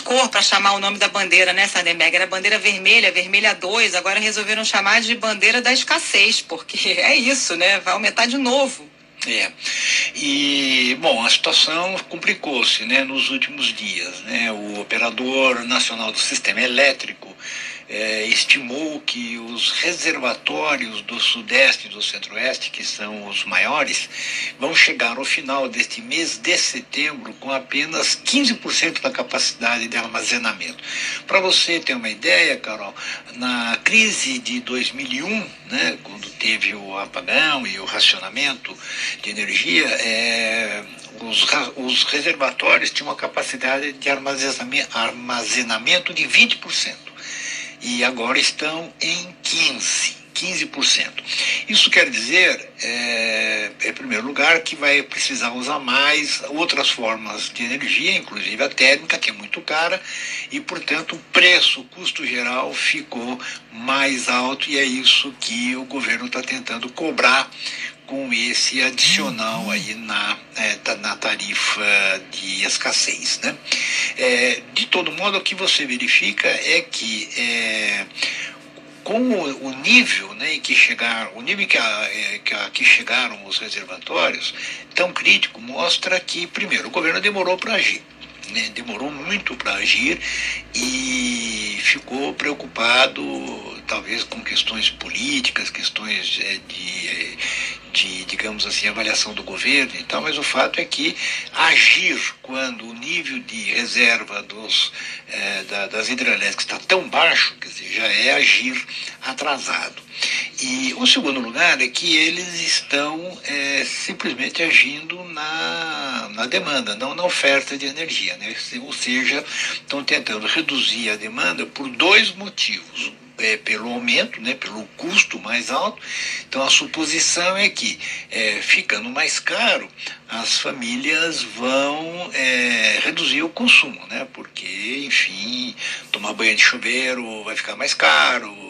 cor para chamar o nome da bandeira, né, Sardenberg? Era bandeira vermelha, vermelha 2, agora resolveram chamar de bandeira da escassez, porque é isso, né? Vai aumentar de novo. É. E, bom, a situação complicou-se né, nos últimos dias. Né? O operador nacional do sistema elétrico é, estimou que os reservatórios do Sudeste e do Centro-Oeste, que são os maiores, vão chegar ao final deste mês de setembro com apenas 15% da capacidade de armazenamento. Para você ter uma ideia, Carol, na crise de 2001, né, quando teve o apagão e o racionamento de energia, é, os, os reservatórios tinham uma capacidade de armazenamento, armazenamento de 20% e agora estão em 15%. 15%. Isso quer dizer, é, em primeiro lugar, que vai precisar usar mais outras formas de energia, inclusive a térmica, que é muito cara, e, portanto, o preço, o custo geral ficou mais alto, e é isso que o governo está tentando cobrar com esse adicional aí na, é, na tarifa de escassez. Né? É, de todo modo, o que você verifica é que é, com o, o, nível né, em que chegaram, o nível que, a, é, que, a, que chegaram os reservatórios, tão crítico, mostra que, primeiro, o governo demorou para agir. Né, demorou muito para agir e ficou preocupado, talvez, com questões políticas, questões é, de de, digamos assim, avaliação do governo e tal, mas o fato é que agir quando o nível de reserva dos, é, da, das hidrelétricas está tão baixo, quer dizer, já é agir atrasado. E o segundo lugar é que eles estão é, simplesmente agindo na, na demanda, não na oferta de energia. Né? Ou seja, estão tentando reduzir a demanda por dois motivos é, pelo aumento, né, pelo custo mais alto. Então a suposição é que, é, ficando mais caro, as famílias vão é, reduzir o consumo, né, porque, enfim, tomar banho de chuveiro vai ficar mais caro,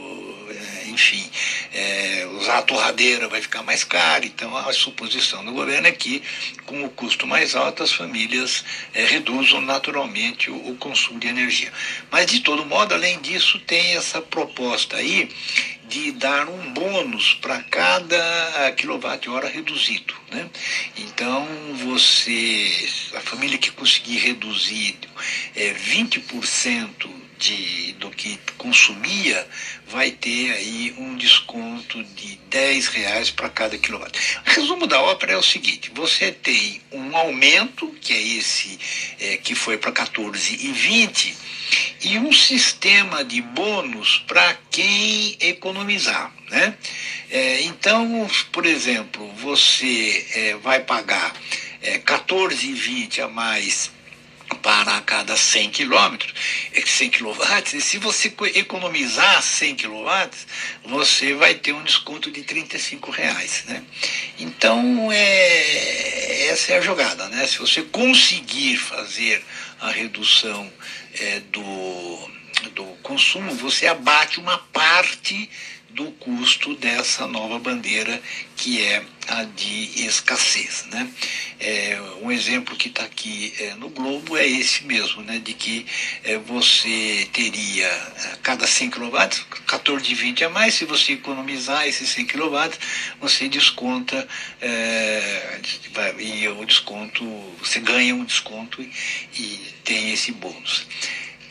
enfim, é, usar a torradeira vai ficar mais caro. Então, a suposição do governo é que, com o custo mais alto, as famílias é, reduzam naturalmente o, o consumo de energia. Mas, de todo modo, além disso, tem essa proposta aí de dar um bônus para cada quilowatt-hora reduzido. Né? Então, você, a família que conseguir reduzir é, 20% de, que consumia, vai ter aí um desconto de 10 reais para cada quilowatt. Resumo da ópera é o seguinte: você tem um aumento, que é esse é, que foi para 14 e 20, e um sistema de bônus para quem economizar. Né? É, então, por exemplo, você é, vai pagar é, 14,20 a mais para cada 100 quilômetros, 100 kW, se você economizar 100 kW, você vai ter um desconto de 35 reais, né? Então, é, essa é a jogada, né? Se você conseguir fazer a redução é, do, do consumo, você abate uma parte do custo dessa nova bandeira que é a de escassez. Né? É, um exemplo que está aqui é, no Globo é esse mesmo, né? de que é, você teria a cada 100 kW 14,20 a mais, se você economizar esses 100 kW, você desconta é, e o desconto, você ganha um desconto e, e tem esse bônus.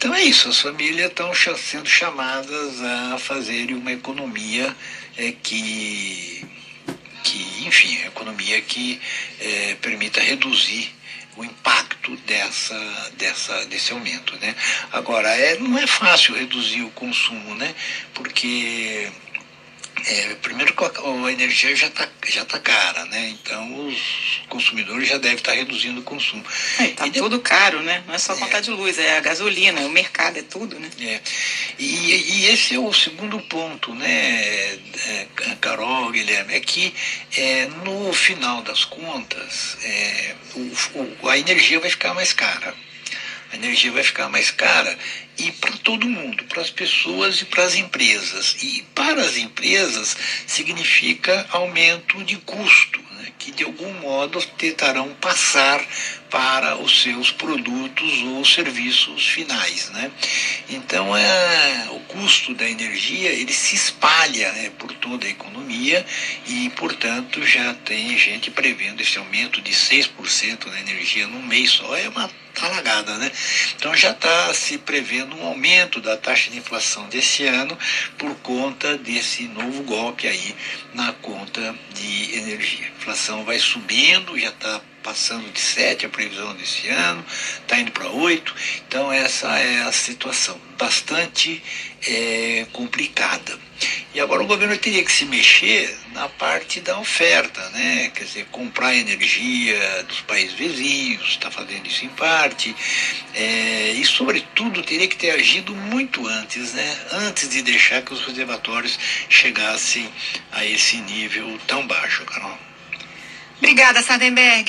Então é isso, as famílias estão sendo chamadas a fazerem uma economia é, que, que, enfim, economia que é, permita reduzir o impacto dessa, dessa, desse aumento. Né? Agora, é, não é fácil reduzir o consumo, né? porque é, primeiro que a, energia já está já tá cara, né? Então os consumidores já devem estar tá reduzindo o consumo. Está é, tudo caro, né? Não é só contar é, de luz, é a gasolina, o mercado, é tudo, né? É. E, e esse é o segundo ponto, né, é, Carol, Guilherme, é que é, no final das contas é, o, o, a energia vai ficar mais cara A energia vai ficar mais cara e para todo mundo, para as pessoas e para as empresas. E para as empresas significa aumento de custo, que de algum modo tentarão passar para os seus produtos ou serviços finais. Né? Então, é, o custo da energia ele se espalha né, por toda a economia e, portanto, já tem gente prevendo esse aumento de 6% na energia num mês só. É uma talagada, né? Então já está se prevendo um aumento da taxa de inflação desse ano por conta desse novo golpe aí na conta de energia. Inflação vai subindo, já está passando de 7 a previsão desse ano, está indo para 8. Então essa é a situação, bastante é, complicada. E agora o governo teria que se mexer na parte da oferta, né? Quer dizer, comprar energia dos países vizinhos, está fazendo isso em parte, é, e sobretudo teria que ter agido muito antes, né? Antes de deixar que os reservatórios chegassem a esse nível tão baixo, Carol. Obrigada, Sardenberg.